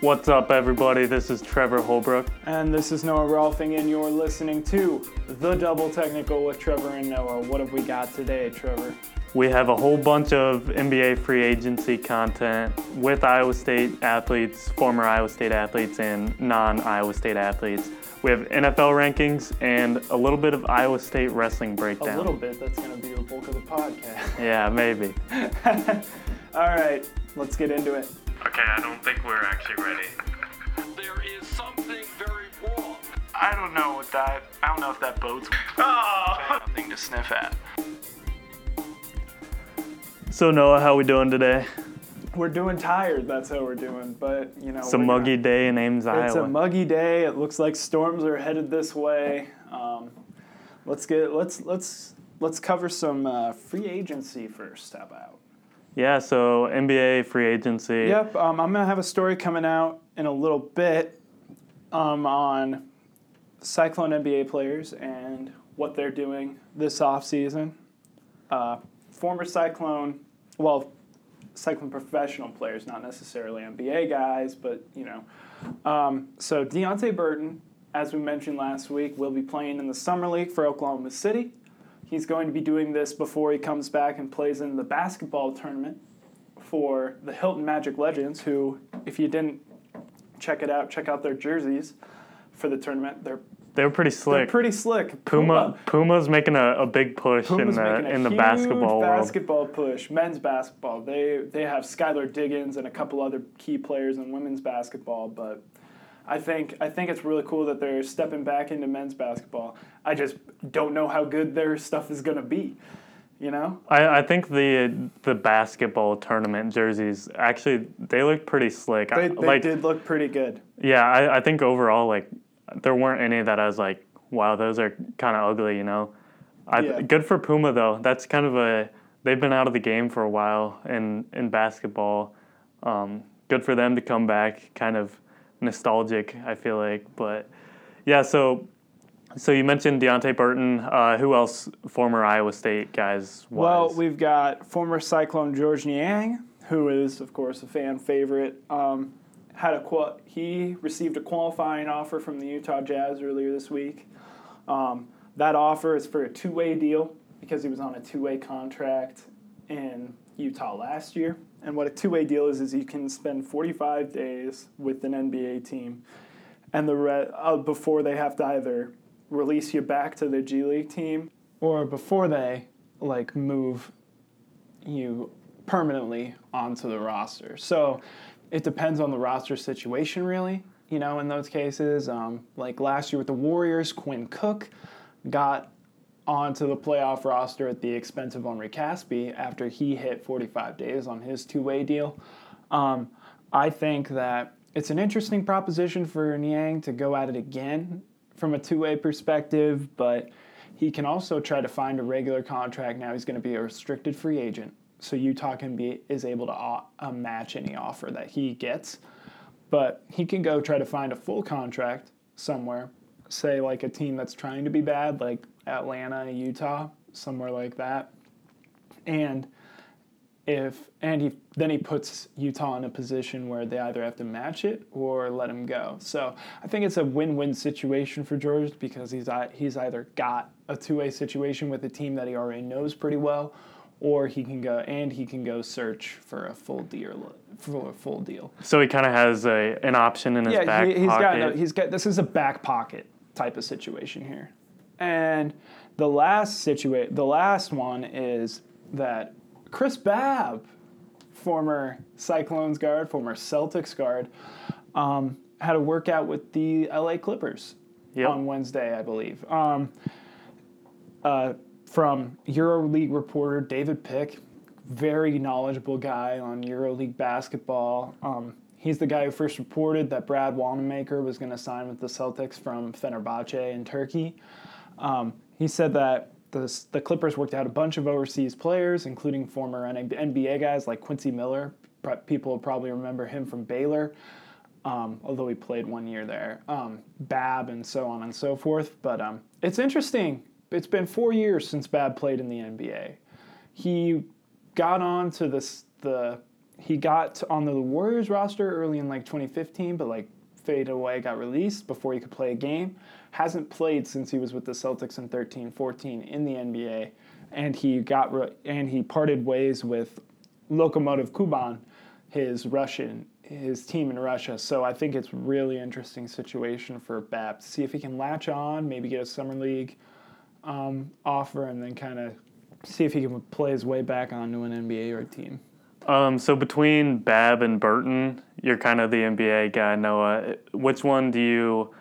What's up, everybody? This is Trevor Holbrook. And this is Noah Rolfing, and you're listening to The Double Technical with Trevor and Noah. What have we got today, Trevor? We have a whole bunch of NBA free agency content with Iowa State athletes, former Iowa State athletes, and non Iowa State athletes. We have NFL rankings and a little bit of Iowa State wrestling breakdown. A little bit, that's going to be the bulk of the podcast. Yeah, maybe. All right, let's get into it. Okay, I don't think we're actually ready. There is something very wrong. I don't know what that. I don't know if that boats. Oh, nothing to sniff at. So Noah, how we doing today? We're doing tired. That's how we're doing. But you know, It's a we're muggy gonna- day in Ames, Island. It's Iowa. a muggy day. It looks like storms are headed this way. Um, let's get let's let's let's cover some uh, free agency first. How about? Yeah, so NBA free agency. Yep, um, I'm gonna have a story coming out in a little bit um, on Cyclone NBA players and what they're doing this offseason. Uh, former Cyclone, well, Cyclone professional players, not necessarily NBA guys, but you know. Um, so Deontay Burton, as we mentioned last week, will be playing in the summer league for Oklahoma City. He's going to be doing this before he comes back and plays in the basketball tournament for the Hilton Magic Legends, who, if you didn't check it out, check out their jerseys for the tournament. They're They were pretty slick. they're pretty slick. Puma Puma's making a, a big push Puma's in the in the huge basketball world. basketball push, men's basketball. They they have Skylar Diggins and a couple other key players in women's basketball, but I think I think it's really cool that they're stepping back into men's basketball. I just don't know how good their stuff is gonna be. You know? I, I think the the basketball tournament jerseys actually they look pretty slick. They, they like did look pretty good. yeah, I, I think overall like there weren't any that I was like, wow, those are kind of ugly. You know, I, Yeah. good for Puma though. That's kind of a they've been out of the game for a while in in basketball. Um, good for them to come back. Kind of nostalgic, I feel like, but yeah. So so you mentioned Deontay Burton. Uh, who else? Former Iowa State guys. Well, we've got former Cyclone George Niang, who is, of course, a fan favorite. Um, had a qual- he received a qualifying offer from the Utah Jazz earlier this week. Um, that offer is for a two-way deal because he was on a two-way contract in Utah last year. And what a two-way deal is is you can spend 45 days with an NBA team, and the re- uh, before they have to either release you back to the G League team or before they like move you permanently onto the roster. So it depends on the roster situation, really. You know, in those cases, um, like last year with the Warriors, Quinn Cook got onto the playoff roster at the expense of Omri Casspi after he hit 45 days on his two-way deal. Um, I think that it's an interesting proposition for Niang to go at it again from a two-way perspective, but he can also try to find a regular contract. Now he's going to be a restricted free agent, so Utah can be is able to uh, uh, match any offer that he gets. But he can go try to find a full contract somewhere, say like a team that's trying to be bad, like Atlanta, Utah, somewhere like that. And if and he then he puts Utah in a position where they either have to match it or let him go. So I think it's a win-win situation for George because he's he's either got a two-way situation with a team that he already knows pretty well, or he can go and he can go search for a full deal for a full deal. So he kind of has a an option in his Yeah, back he, he's pocket. got no, he's got this is a back pocket type of situation here, and the last situa- the last one is that Chris Babb, former Cyclones guard, former Celtics guard, um, had a workout with the LA Clippers Yep. on Wednesday, I believe. Um, uh, from EuroLeague reporter David Pick, very knowledgeable guy on EuroLeague basketball. Um, he's the guy who first reported that Brad Wanamaker was going to sign with the Celtics from Fenerbahce in Turkey. Um, he said that the, the Clippers worked out a bunch of overseas players, including former NBA guys like Quincy Miller. People probably remember him from Baylor, um, although he played one year there. Um, Babb and so on and so forth. But um, it's interesting. It's been four years since Babb played in the NBA. He got on to this the he got on the Warriors roster early in like 2015, but like faded away, got released before he could play a game. Hasn't played since he was with the Celtics in 13, 14 in the NBA, and he got re- and he parted ways with Lokomotiv Kuban, his Russian his team in Russia. So I think it's really interesting situation for Babb to see if he can latch on, maybe get a summer league um, offer, and then kind of see if he can play his way back onto an NBA or team. Um, so between Babb and Burton, you're kind of the NBA guy, Noah. Which one do you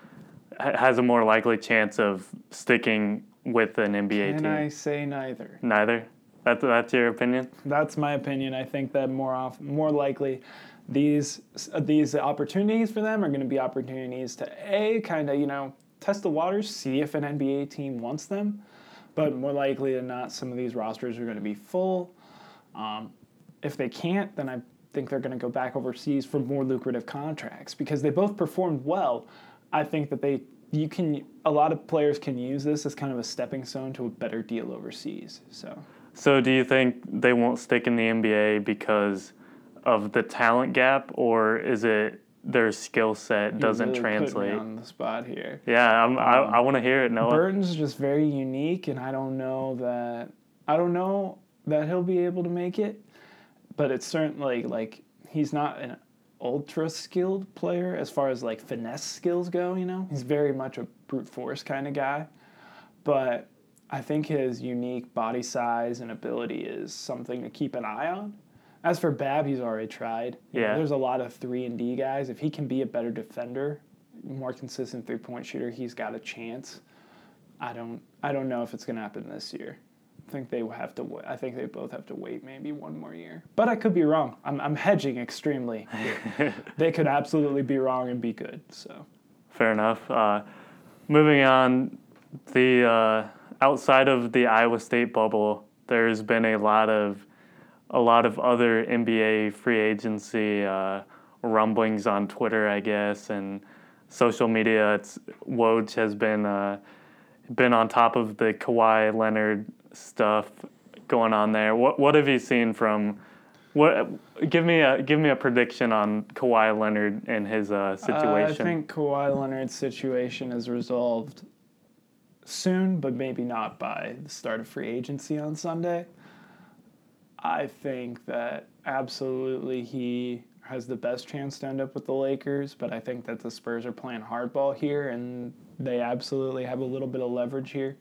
ha- has a more likely chance of sticking with an NBA Can team? I say neither? Neither. That's that's your opinion. That's my opinion. I think that more off, more likely, these these opportunities for them are going to be opportunities to a kind of you know test the waters, see if an NBA team wants them, but more likely than not, some of these rosters are going to be full. Um, if they can't, then I think they're going to go back overseas for more lucrative contracts because they both performed well. I think that they you can a lot of players can use this as kind of a stepping stone to a better deal overseas. So. So do you think they won't stick in the NBA because of the talent gap, or is it their skill set doesn't really translate? on the spot here. Yeah, I'm, I um, I want to hear it, Noah. Burton's just very unique, and I don't know that I don't know that he'll be able to make it. But it's certainly like he's not an ultra skilled player as far as like finesse skills go. You know, he's very much a brute force kind of guy. But I think his unique body size and ability is something to keep an eye on. As for Babb, he's already tried. You know, Yeah. there's a lot of three and D guys. If he can be a better defender, more consistent three point shooter, he's got a chance. I don't I don't know if it's gonna happen this year. I think they have to. I think they both have to wait maybe one more year. But I could be wrong. I'm I'm hedging extremely. they could absolutely be wrong and be good. So Fair enough. Uh, moving on, the uh, outside of the Iowa State bubble, there's been a lot of a lot of other NBA free agency uh, rumblings on Twitter, I guess, and social media. It's Woj has been uh, been on top of the Kawhi Leonard stuff going on there. What what have you seen from? What give me a give me a prediction on Kawhi Leonard and his uh, situation. Uh, I think Kawhi Leonard's situation is resolved soon, but maybe not by the start of free agency on Sunday. I think that absolutely he has the best chance to end up with the Lakers, but I think that the Spurs are playing hardball here and they absolutely have a little bit of leverage here.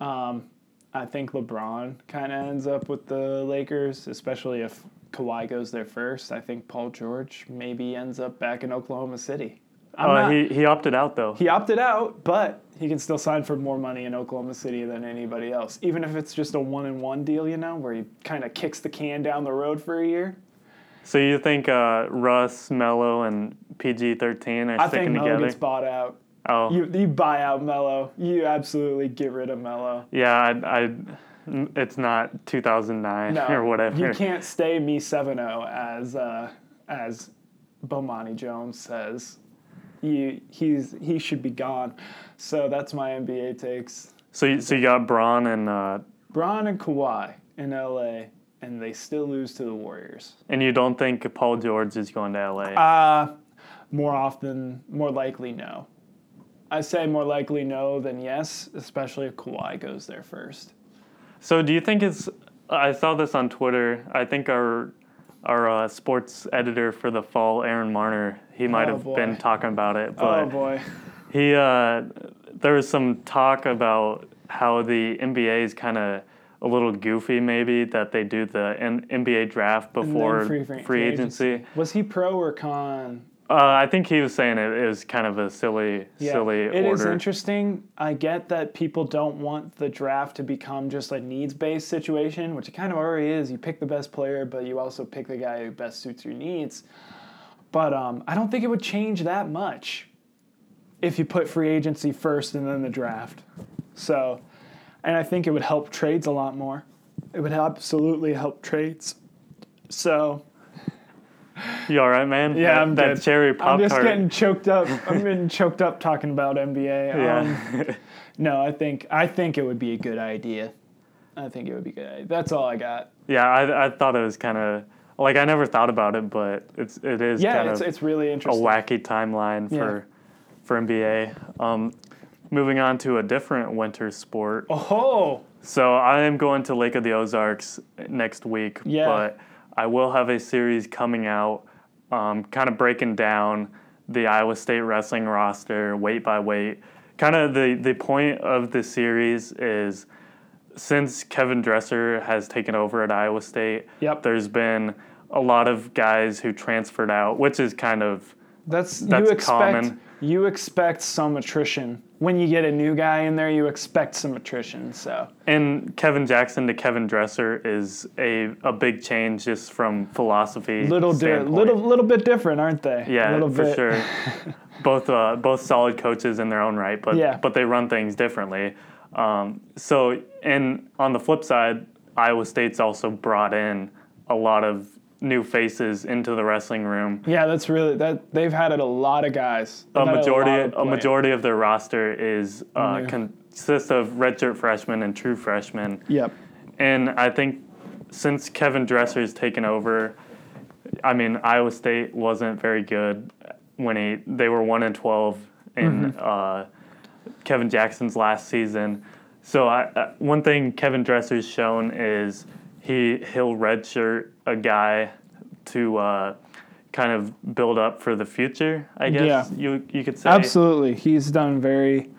Um, I think LeBron kind of ends up with the Lakers, especially if Kawhi goes there first. I think Paul George maybe ends up back in Oklahoma City. I'm Uh, not- he he opted out though. he opted out, but he can still sign for more money in Oklahoma City than anybody else. Even if it's just a one and one deal, you know, where he kind of kicks the can down the road for a year. So you think uh, Russ, Melo, and PG thirteen are I sticking think together? gets bought out. Oh, You you buy out Melo. You absolutely get rid of Melo. yeah. I, I, it's not two thousand nine No, or whatever. You can't stay me 7-0 as uh, as Bomani Jones says. You he's he should be gone. So that's my NBA takes. So you, so you got Bron and uh, Bron and Kawhi in LA, and they still lose to the Warriors. and you don't think Paul George is going to LA? Uh, more often, more likely, no. I say more likely no than yes, especially if Kawhi goes there first. so do you think it's? I saw this on Twitter. I think our our uh, sports editor for the fall, Aaron Marner, he might Oh, have boy. been talking about it, but oh boy. He uh, there was some talk about how the NBA is kind of a little goofy, maybe that they do the N- NBA draft before free- free, free agency. Was he pro or con? Uh, I think he was saying it, it was kind of a silly, silly It is order. interesting. I get that people don't want the draft to become just a needs based situation, which it kind of already is. You pick the best player, but you also pick the guy who best suits your needs. But um, I don't think it would change that much if you put free agency first and then the draft. So, and I think it would help trades a lot more. It would absolutely help trades. So, You all right, man? yeah, that, I'm that good. cherry pop I'm just getting choked up. I'm getting choked up talking about NBA. Um, yeah. no, I think I think it would be a good idea. I think it would be good. That's all I got. yeah, I, I thought it was kind of like I never thought about it, but it's it is Yeah, kind it's, of it's really interesting. a wacky timeline Yeah. for for NBA. Um, moving on to a different winter sport. Oh, So I am going to Lake of the Ozarks next week, Yeah. but I will have a series coming out, um, kind of breaking down the Iowa State wrestling roster weight by weight. Kind of the the point of the series is since Kevin Dresser has taken over at Iowa State, Yep. there's been a lot of guys who transferred out, which is kind of that's, That's you expect common. you expect some attrition when you get a new guy in there. You expect some attrition. So And Kevin Jackson to Kevin Dresser is a, a big change just from philosophy. little di- little little bit different, aren't they? yeah, a little for bit. sure. both uh, both solid coaches in their own right, but Yeah. but they run things differently. Um, so and on the flip side, Iowa State's also brought in a lot of new faces into the wrestling room. Yeah, that's really that. They've had it a lot of guys. A They've majority a, of players. majority of their roster is uh, consists of redshirt freshmen and true freshmen. Yep. And I think since Kevin Dresser's taken over, I mean Iowa State wasn't very good when he they were one and twelve in uh, Kevin Jackson's last season. So I, uh, one thing Kevin Dresser's shown is he he'll redshirt a guy to uh, kind of build up for the future. I guess Yeah. you you could say Absolutely. He's done very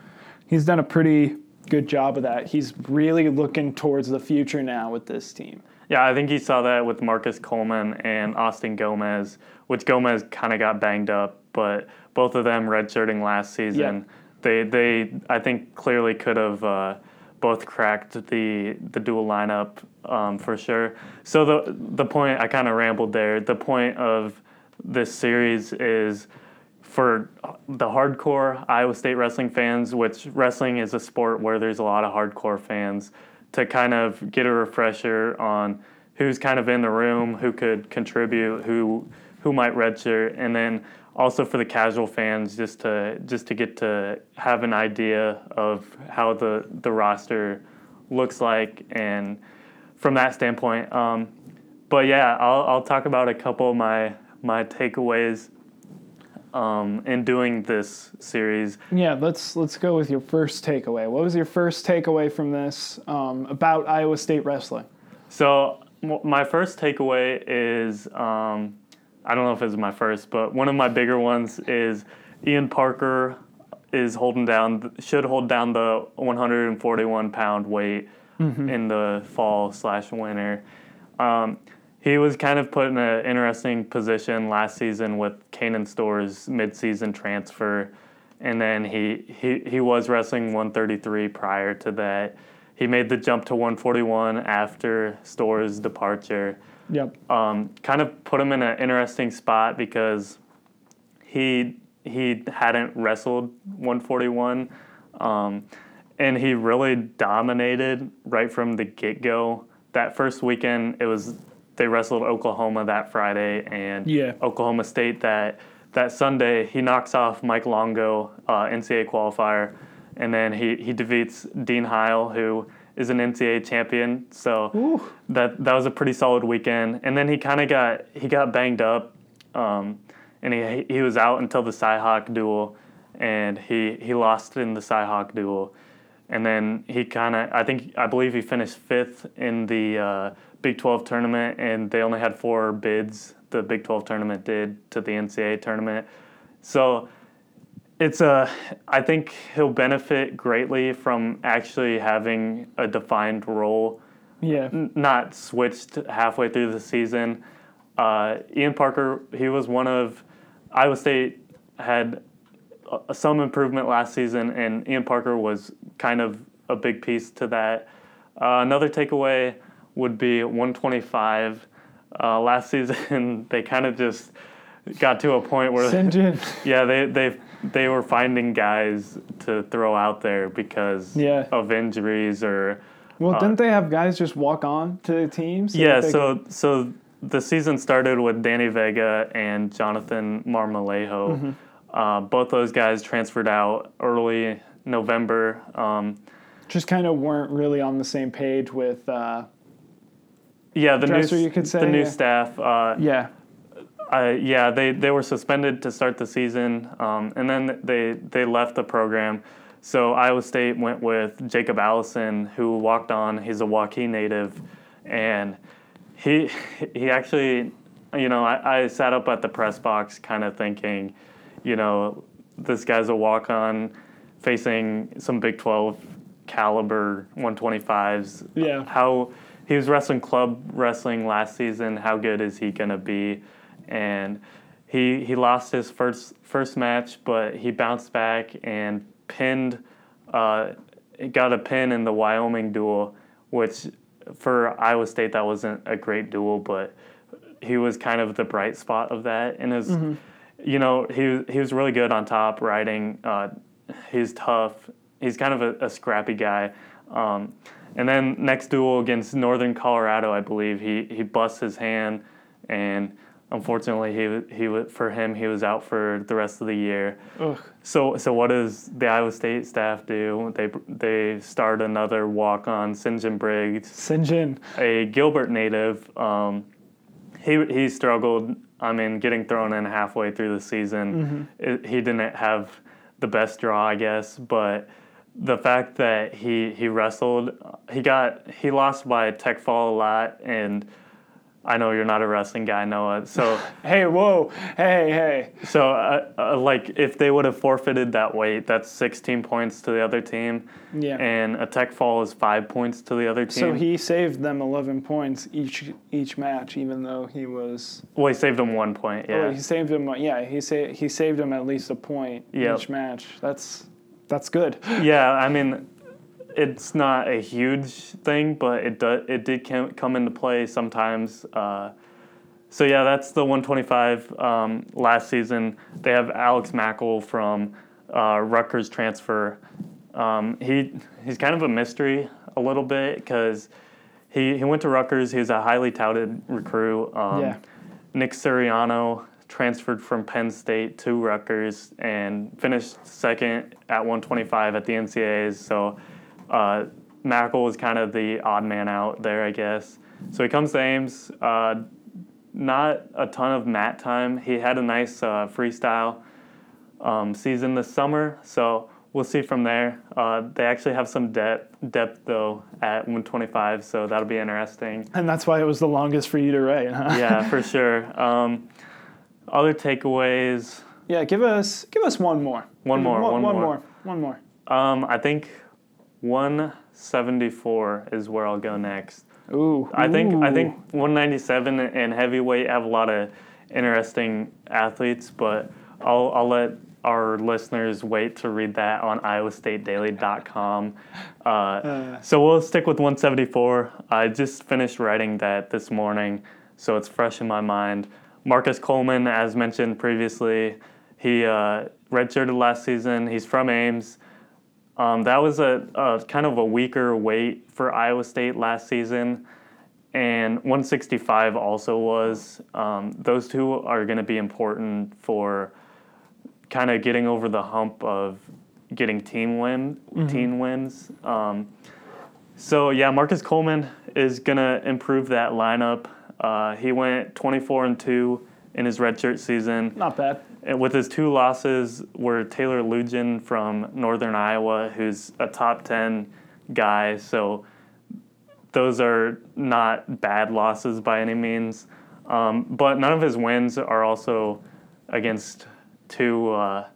he's done a pretty good job of that. He's really looking towards the future now with this team. Yeah, I think he saw that with Marcus Coleman and Austin Gomez, which Gomez kind of got banged up, but both of them redshirting last season, they they I think clearly could have uh, both cracked the the dual lineup um, for sure. So the the point I kind of rambled there. The point of this series is for the hardcore Iowa State wrestling fans, which wrestling is a sport where there's a lot of hardcore fans, to kind of get a refresher on who's kind of in the room, who could contribute, who who might redshirt, and then also for the casual fans, just to just to get to have an idea of how the the roster looks like, and from that standpoint. Um, but yeah, I'll I'll talk about a couple of my my takeaways um, in doing this series. Yeah, let's let's go with your first takeaway. What was your first takeaway from this um, about Iowa State wrestling? So my first takeaway is um, I don't know if it's my first, but one of my bigger ones is Ian Parker is holding down should hold down the 141 pound weight in the fall slash winter. Um, he was kind of put in an interesting position last season with Kanen Storr's midseason transfer, and then he, he he was wrestling 133 prior to that. He made the jump to 141 after Store's departure. Yep. Um, kind of put him in an interesting spot because he he hadn't wrestled 141, um, and he really dominated right from the get go. That first weekend, it was they wrestled Oklahoma that Friday and Yeah. Oklahoma State that that Sunday. He knocks off Mike Longo, uh, NCAA qualifier, and then he he defeats Dean Heil, who is an NCAA champion. So Ooh. that that was a pretty solid weekend. And then he kind of got he got banged up, um, and he he was out until the Cyhawk duel, and he he lost in the Cyhawk duel, and then he kind of I think I believe he finished fifth in the uh, Big 12 tournament, and they only had four bids. The Big 12 tournament did to the NCAA tournament, so it's a I think he'll benefit greatly from actually having a defined role Yeah. n- not switched halfway through the season. Uh, Ian Parker, he was one of Iowa State had uh, some improvement last season, and Ian Parker was kind of a big piece to that. Uh, another takeaway would be 125. Uh, last season, they kind of just got to a point where. Yeah, they they they were finding guys to throw out there because Yeah. of injuries or Well, didn't they have guys just walk on to the team? so Uh, yeah, so so the season started with Danny Vega and Jonathan Marmolejo. Mm-hmm. Uh, both those guys transferred out early November. Um, just kind of weren't really on the same page with uh, yeah, the dresser, new you could say, the new yeah. staff. Uh, Yeah. Uh, yeah, they, they were suspended to start the season, um, and then they they left the program. So Iowa State went with Jacob Allison, who walked on. He's a Waukee native, and he he actually, you know, I, I sat up at the press box, kind of thinking, you know, this guy's a walk on, facing some Big Twelve caliber 125s. Yeah. How he was wrestling club wrestling last season. How good is he gonna be? And he he lost his first first match, but he bounced back and pinned. Uh, got a pin in the Wyoming duel, which for Iowa State that wasn't a great duel, but he was kind of the bright spot of that. And his, you know, he he was really good on top riding. Uh, he's tough. He's kind of a, a scrappy guy. Um, and then next duel against Northern Colorado, I believe he he busts his hand, and unfortunately he he for him he was out for the rest of the year. Ugh. So so what does the Iowa State staff do? They they start another walk on St. John Briggs Sinjin. a Gilbert native. Um, he he struggled. I mean, getting thrown in halfway through the season, it, he didn't have the best draw, I guess. But the fact that he he wrestled, he got he lost by tech fall a lot, and I know you're not a wrestling guy, Noah. So Hey, whoa. Hey, hey. so uh, uh, like if they would have forfeited that weight, that's 16 points to the other team, Yeah. and a tech fall is five points to the other team. So he saved them 11 points each each match, even though he was. well, he saved him one point. Yeah. Oh, he saved him. Yeah, he sa- he saved them at least a point Yep. each match. That's that's good. Yeah, I mean, it's not a huge thing, but it do, it did come come into play sometimes. Uh, so yeah, that's the 125 um, last season. They have Alex Mackall from uh, Rutgers transfer. Um, he he's kind of a mystery a little bit because he, he went to Rutgers. He was a highly touted recruit. Um, Yeah. Nick Suriano transferred from Penn State to Rutgers and finished second at 125 at the NCAAs. So uh, Mackall was kind of the odd man out there, I guess. So he comes to Ames. Uh, not a ton of mat time. He had a nice uh, freestyle um, season this summer, so we'll see from there. Uh, they actually have some depth, depth though at 125, so that'll be interesting. And that's why it was the longest for you to write, huh? Yeah, for sure. Um, other takeaways. Yeah, give us give us one more. One more, One, one one more. more. One more. Um, I think 174 is where I'll go next. Ooh. I think I think 197 and heavyweight have a lot of interesting athletes, but I'll I'll let our listeners wait to read that on iowastatedaily.com. Uh, so we'll stick with 174. I just finished writing that this morning, so it's fresh in my mind. Marcus Coleman, as mentioned previously, he uh, redshirted last season. He's from Ames. Um, that was a, a kind of a weaker weight for Iowa State last season, and 165 also was. Um, those two are going to be important for kind of getting over the hump of getting team win, team wins. Um, so yeah, Marcus Coleman is going to improve that lineup. Uh, he went 24 and two in his redshirt season. Not bad. And with his two losses were Taylor Lujan from Northern Iowa, who's a top 10 guy. So those are not bad losses by any means. Um, but none of his wins are also against two uh,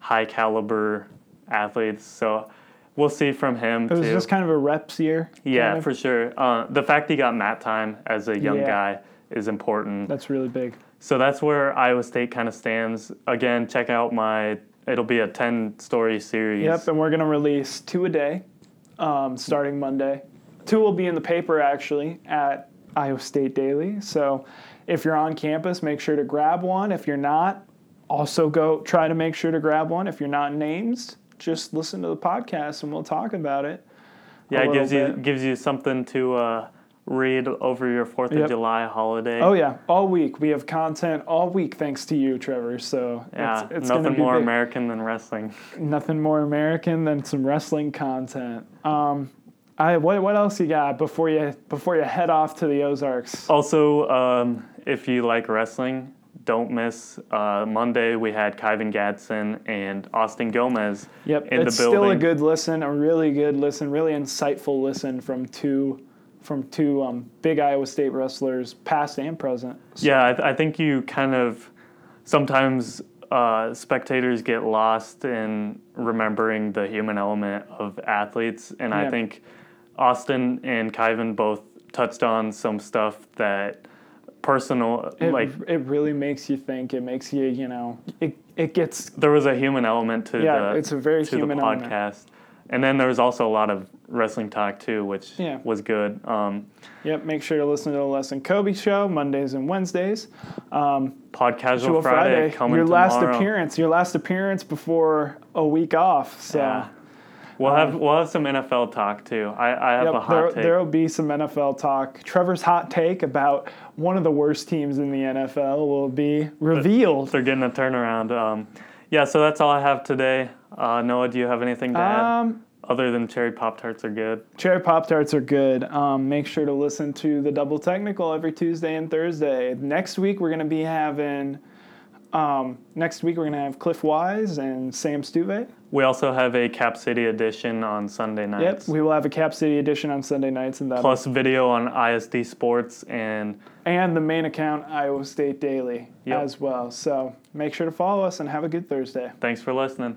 high caliber athletes. So we'll see from him It was too. just kind of a reps year. yeah, kind of. for sure. Uh, the fact he got mat time as a young Yeah. guy is important. That's really big. So that's where Iowa State kind of stands. Again, check out my. It'll be a ten story series. Yep, and we're gonna release two a day, um, starting Monday. Two will be in the paper actually at Iowa State Daily. So if you're on campus, make sure to grab one. If you're not, also go try to make sure to grab one. If you're not names, just listen to the podcast and we'll talk about it. yeah, it gives you gives you something to uh, read over your Fourth of July holiday. Oh yeah, all week we have content all week thanks to you, Trevor. So yeah, it's, it's nothing be more big. American than wrestling. nothing more American than some wrestling content. Um, I what what else you got before you before you head off to the Ozarks? Also, um, if you like wrestling, don't miss uh, Monday. We had Kyven Gadsden and Austin Gomez Yep, in it's the building. still a good listen, a really good listen, really insightful listen from two from two um, big Iowa State wrestlers, past and present. So- Yeah, I, th- I think you kind of sometimes uh, spectators get lost in remembering the human element of athletes, and Yeah. I think Austin and Kyven both touched on some stuff that personal It, like it really makes you think. It makes you, you know, it, it gets, there was a human element to Yeah, the it's a very to human the element. podcast. And then there was also a lot of wrestling talk too, which Yeah. was good. Um, yep, make sure to listen to the Les and Kobe show Mondays and Wednesdays. Um, Pod Casual Friday, your last tomorrow. appearance, your last appearance before a week off. So, Yeah. We'll have we'll have some NFL talk too. I, I have Yep, a hot there, take. there'll be some NFL talk. Trevor's hot take about one of the worst teams in the NFL will be revealed. They're getting a turnaround. Um, yeah, so that's all I have today. Uh, Noah, do you have anything to add Um, other than cherry pop tarts are good? cherry Pop Tarts are good. Um, make sure to listen to the Double Technical every Tuesday and Thursday. Next week, we're going to be having. Um, next week, we're going to have Cliff Wise and Sam Stuve. We also have a Cap City edition on Sunday nights. Yep, we will have a Cap City edition on Sunday nights and that. Plus video on ISD Sports and and the main account, Iowa State Daily, Yep. as well. So make sure to follow us and have a good Thursday. thanks for listening.